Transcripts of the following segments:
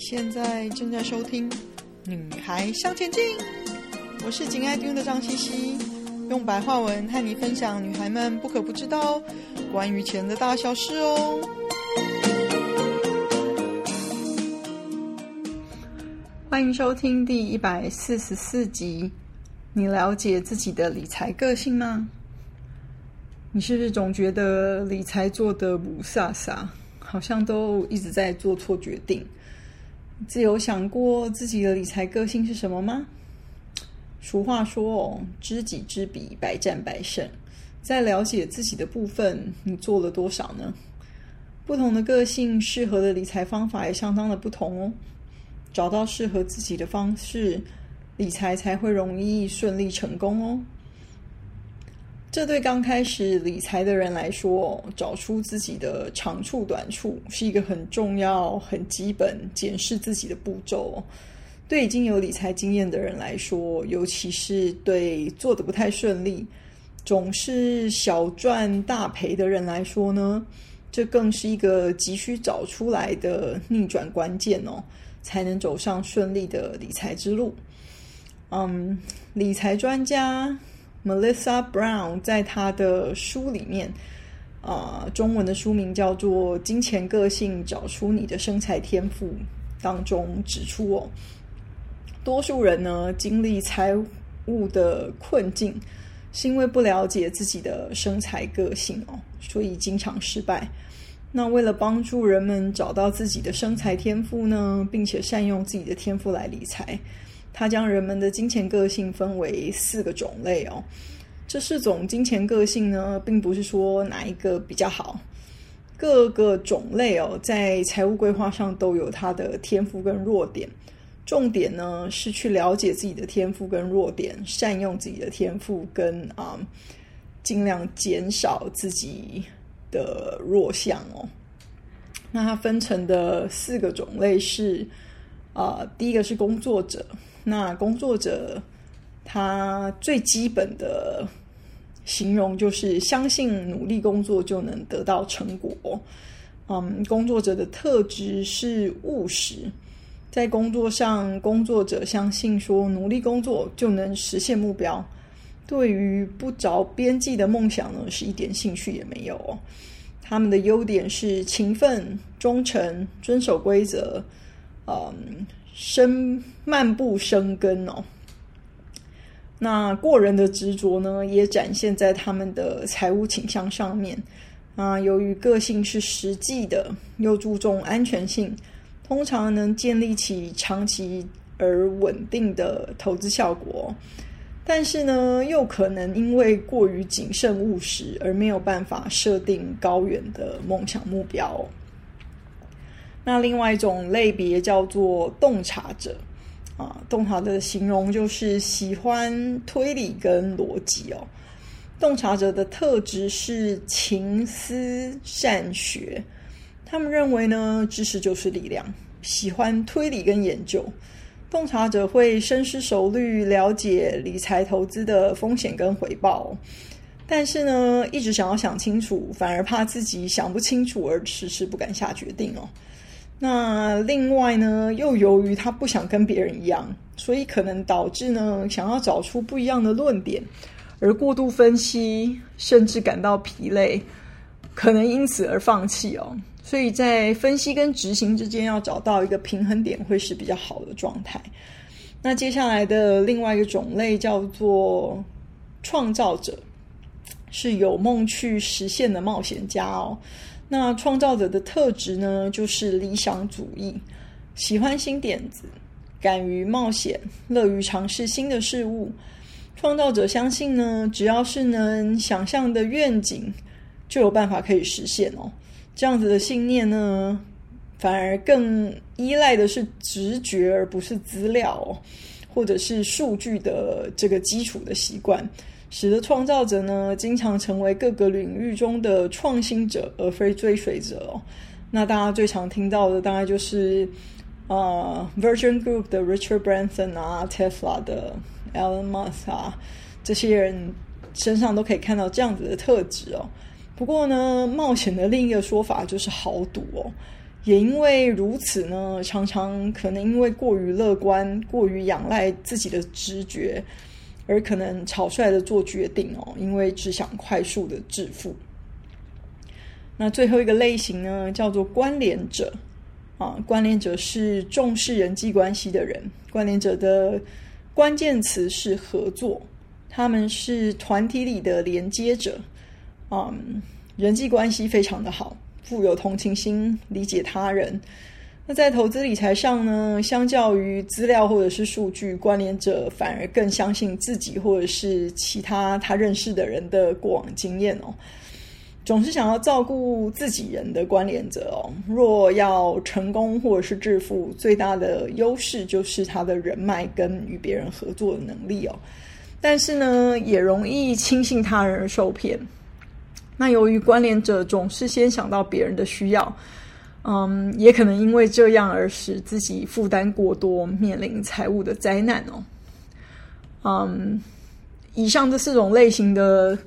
现在正在收听《女孩向前进》，我是紧爱听的张茜茜，用白话文和你分享女孩们不可不知道关于钱的大小事哦。欢迎收听第一百四十四集。你了解自己的理财个性吗？你是不是总觉得理财做的不飒飒，好像都一直在做错决定？自有想过自己的理财个性是什么吗？俗话说哦，知己知彼，百战百胜。在了解自己的部分，你做了多少呢？不同的个性适合的理财方法也相当的不同哦。找到适合自己的方式，理财才会容易顺利成功哦。这对刚开始理财的人来说，找出自己的长处短处是一个很重要、很基本检视自己的步骤。对已经有理财经验的人来说，尤其是对做得不太顺利、总是小赚大赔的人来说呢，这更是一个急需找出来的逆转关键哦，才能走上顺利的理财之路。嗯，理财专家。Melissa Brown 在她的书里面，啊、中文的书名叫做《金钱个性：找出你的生财天赋》当中指出哦，多数人呢经历财务的困境，是因为不了解自己的生财个性哦，所以经常失败。那为了帮助人们找到自己的生财天赋呢，并且善用自己的天赋来理财。他将人们的金钱个性分为四个种类哦。这四种金钱个性呢，并不是说哪一个比较好，各个种类哦，在财务规划上都有它的天赋跟弱点。重点呢是去了解自己的天赋跟弱点，善用自己的天赋跟啊，尽量减少自己的弱项哦。那它分成的四个种类是啊，第一个是工作者。那工作者，他最基本的形容就是相信努力工作就能得到成果。嗯，工作者的特质是务实，在工作上，工作者相信说努力工作就能实现目标。对于不着边际的梦想呢，是一点兴趣也没有。他们的优点是勤奋、忠诚、遵守规则。嗯。生漫步生根哦，那过人的执着呢，也展现在他们的财务倾向上面啊。由于个性是实际的，又注重安全性，通常能建立起长期而稳定的投资效果。但是呢，又可能因为过于谨慎务实，而没有办法设定高远的梦想目标。那另外一种类别叫做洞察者，啊，洞察的形容就是喜欢推理跟逻辑哦。洞察者的特质是勤思善学，他们认为呢，知识就是力量，喜欢推理跟研究。洞察者会深思熟虑，了解理财投资的风险跟回报，但是呢，一直想要想清楚，反而怕自己想不清楚而迟迟不敢下决定哦。那另外呢，又由于他不想跟别人一样，所以可能导致呢，想要找出不一样的论点，而过度分析，甚至感到疲累，可能因此而放弃哦。所以在分析跟执行之间要找到一个平衡点，会是比较好的状态。那接下来的另外一个种类叫做创造者，是有梦去实现的冒险家哦。那创造者的特质呢，就是理想主义，喜欢新点子，敢于冒险，乐于尝试新的事物。创造者相信呢，只要是能想象的愿景，就有办法可以实现哦。这样子的信念呢，反而更依赖的是直觉，而不是资料哦，或者是数据的这个基础的习惯。使得创造者呢，经常成为各个领域中的创新者，而非追随者哦。那大家最常听到的，大概就是呃，Virgin Group 的 Richard Branson 啊，Tesla 的 Elon Musk 啊，这些人身上都可以看到这样子的特质哦。不过呢，冒险的另一个说法就是豪赌哦。也因为如此呢，常常可能因为过于乐观、过于仰赖自己的直觉，而可能草率的做决定哦，因为只想快速的致富。那最后一个类型呢，叫做关联者啊，关联者是重视人际关系的人，关联者的关键词是合作，他们是团体里的连接者，嗯，人际关系非常的好。富有同情心，理解他人。那在投资理财上呢，相较于资料或者是数据，关联者反而更相信自己或者是其他他认识的人的过往经验哦。总是想要照顾自己人的关联者哦，若要成功或者是致富，最大的优势就是他的人脉跟与别人合作的能力哦。但是呢，也容易轻信他人受骗。那由于关联者总是先想到别人的需要，嗯，也可能因为这样而使自己负担过多，面临财务的灾难哦。嗯，以上这四种类型的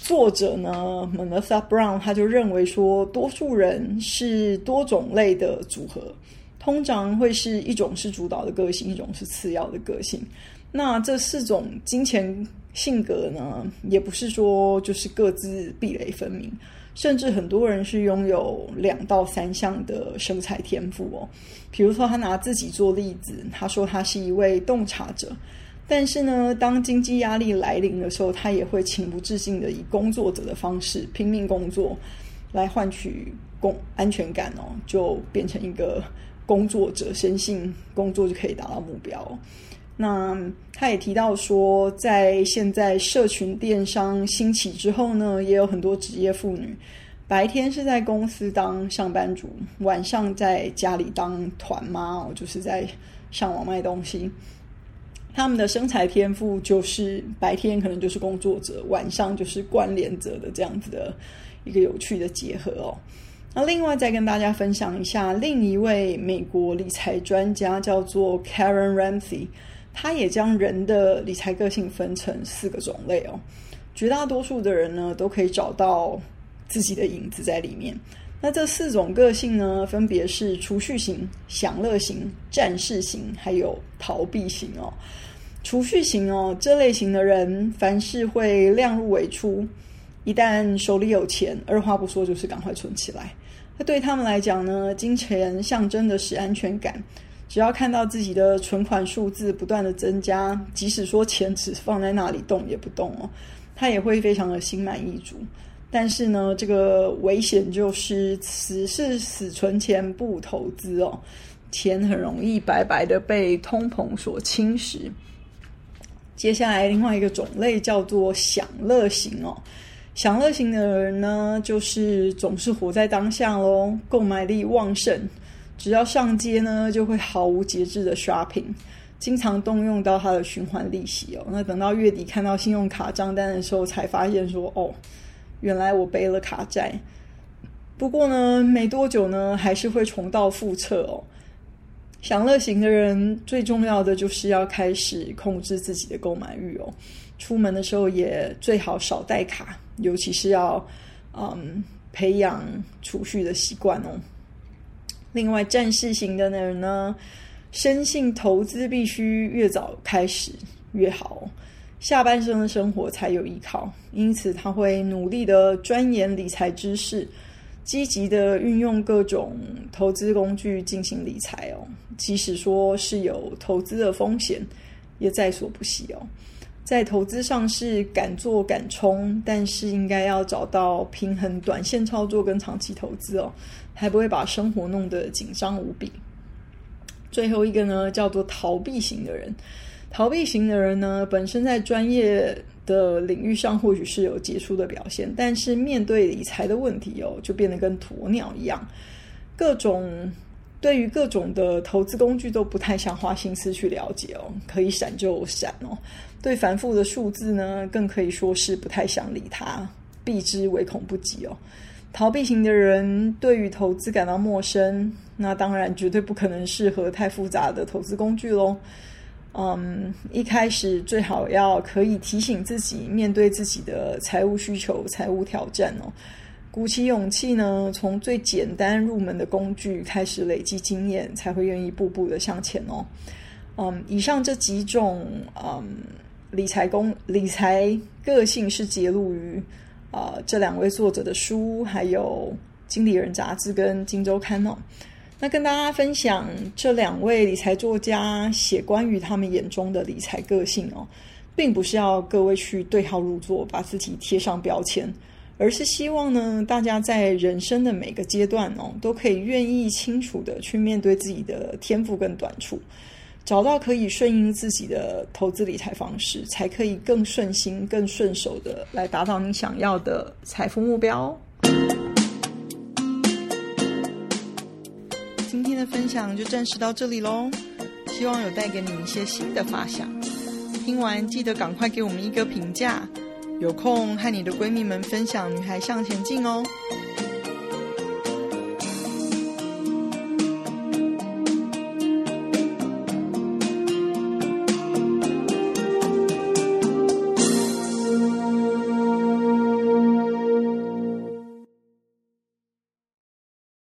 作者呢，Melissa Brown 他就认为说，多数人是多种类的组合，通常会是一种是主导的个性，一种是次要的个性。那这四种金钱性格呢，也不是说就是各自壁垒分明，甚至很多人是拥有两到三项的生财天赋哦。比如说，他拿自己做例子，他说他是一位洞察者，但是呢，当经济压力来临的时候，他也会情不自禁的以工作者的方式拼命工作，来换取工安全感哦，就变成一个工作者，深信工作就可以达到目标。那他也提到说，在现在社群电商兴起之后呢，也有很多职业妇女，白天是在公司当上班族，晚上在家里当团妈哦，就是在上网卖东西。他们的身材天赋就是白天可能就是工作者，晚上就是关联者的这样子的一个有趣的结合哦。那另外再跟大家分享一下，另一位美国理财专家叫做 Karen Ramsey。他也将人的理财个性分成四个种类哦，绝大多数的人呢都可以找到自己的影子在里面。那这四种个性呢，分别是储蓄型、享乐型、战士型，还有逃避型哦。储蓄型哦，这类型的人凡事会量入为出，一旦手里有钱，二话不说就是赶快存起来。那对他们来讲呢，金钱象征的是安全感。只要看到自己的存款数字不断的增加，即使说钱只放在那里动也不动哦，他也会非常的心满意足。但是呢，这个危险就是此是死存钱不投资哦，钱很容易白白的被通膨所侵蚀。接下来另外一个种类叫做享乐型哦，享乐型的人呢，就是总是活在当下喽，购买力旺盛。只要上街呢，就会毫无节制的 shopping，经常动用到他的循环利息哦。那等到月底看到信用卡账单的时候，才发现说哦，原来我背了卡债。不过呢，没多久呢，还是会重蹈覆辙哦。享乐型的人最重要的就是要开始控制自己的购买欲哦。出门的时候也最好少带卡，尤其是要嗯培养储蓄的习惯哦。另外，战士型的人呢，深信投资必须越早开始越好，下半生的生活才有依靠。因此，他会努力的钻研理财知识，积极的运用各种投资工具进行理财哦。即使说是有投资的风险，也在所不惜哦。在投资上是敢做敢冲，但是应该要找到平衡，短线操作跟长期投资哦。还不会把生活弄得紧张无比。最后一个呢，叫做逃避型的人。逃避型的人呢，本身在专业的领域上或许是有杰出的表现，但是面对理财的问题哦，就变得跟鸵鸟一样。各种对于各种的投资工具都不太想花心思去了解哦，可以闪就闪哦。对繁复的数字呢，更可以说是不太想理它，避之唯恐不及哦。逃避型的人对于投资感到陌生，那当然绝对不可能适合太复杂的投资工具喽。嗯，一开始最好要可以提醒自己面对自己的财务需求、财务挑战哦，鼓起勇气呢，从最简单入门的工具开始累积经验，才会愿意步步的向前哦。嗯，以上这几种嗯理财工理财个性是揭露于啊、呃、这两位作者的书，还有《经理人》杂志跟《金周刊》哦。那跟大家分享这两位理财作家写关于他们眼中的理财个性哦，并不是要各位去对号入座，把自己贴上标签。而是希望呢，大家在人生的每个阶段哦，都可以愿意清楚的去面对自己的天赋跟短处，找到可以顺应自己的投资理财方式，才可以更顺心、更顺手的来达到你想要的财富目标。今天的分享就暂时到这里喽，希望有带给你一些新的发想。听完记得赶快给我们一个评价。有空和你的闺蜜们分享《女孩向前进》哦。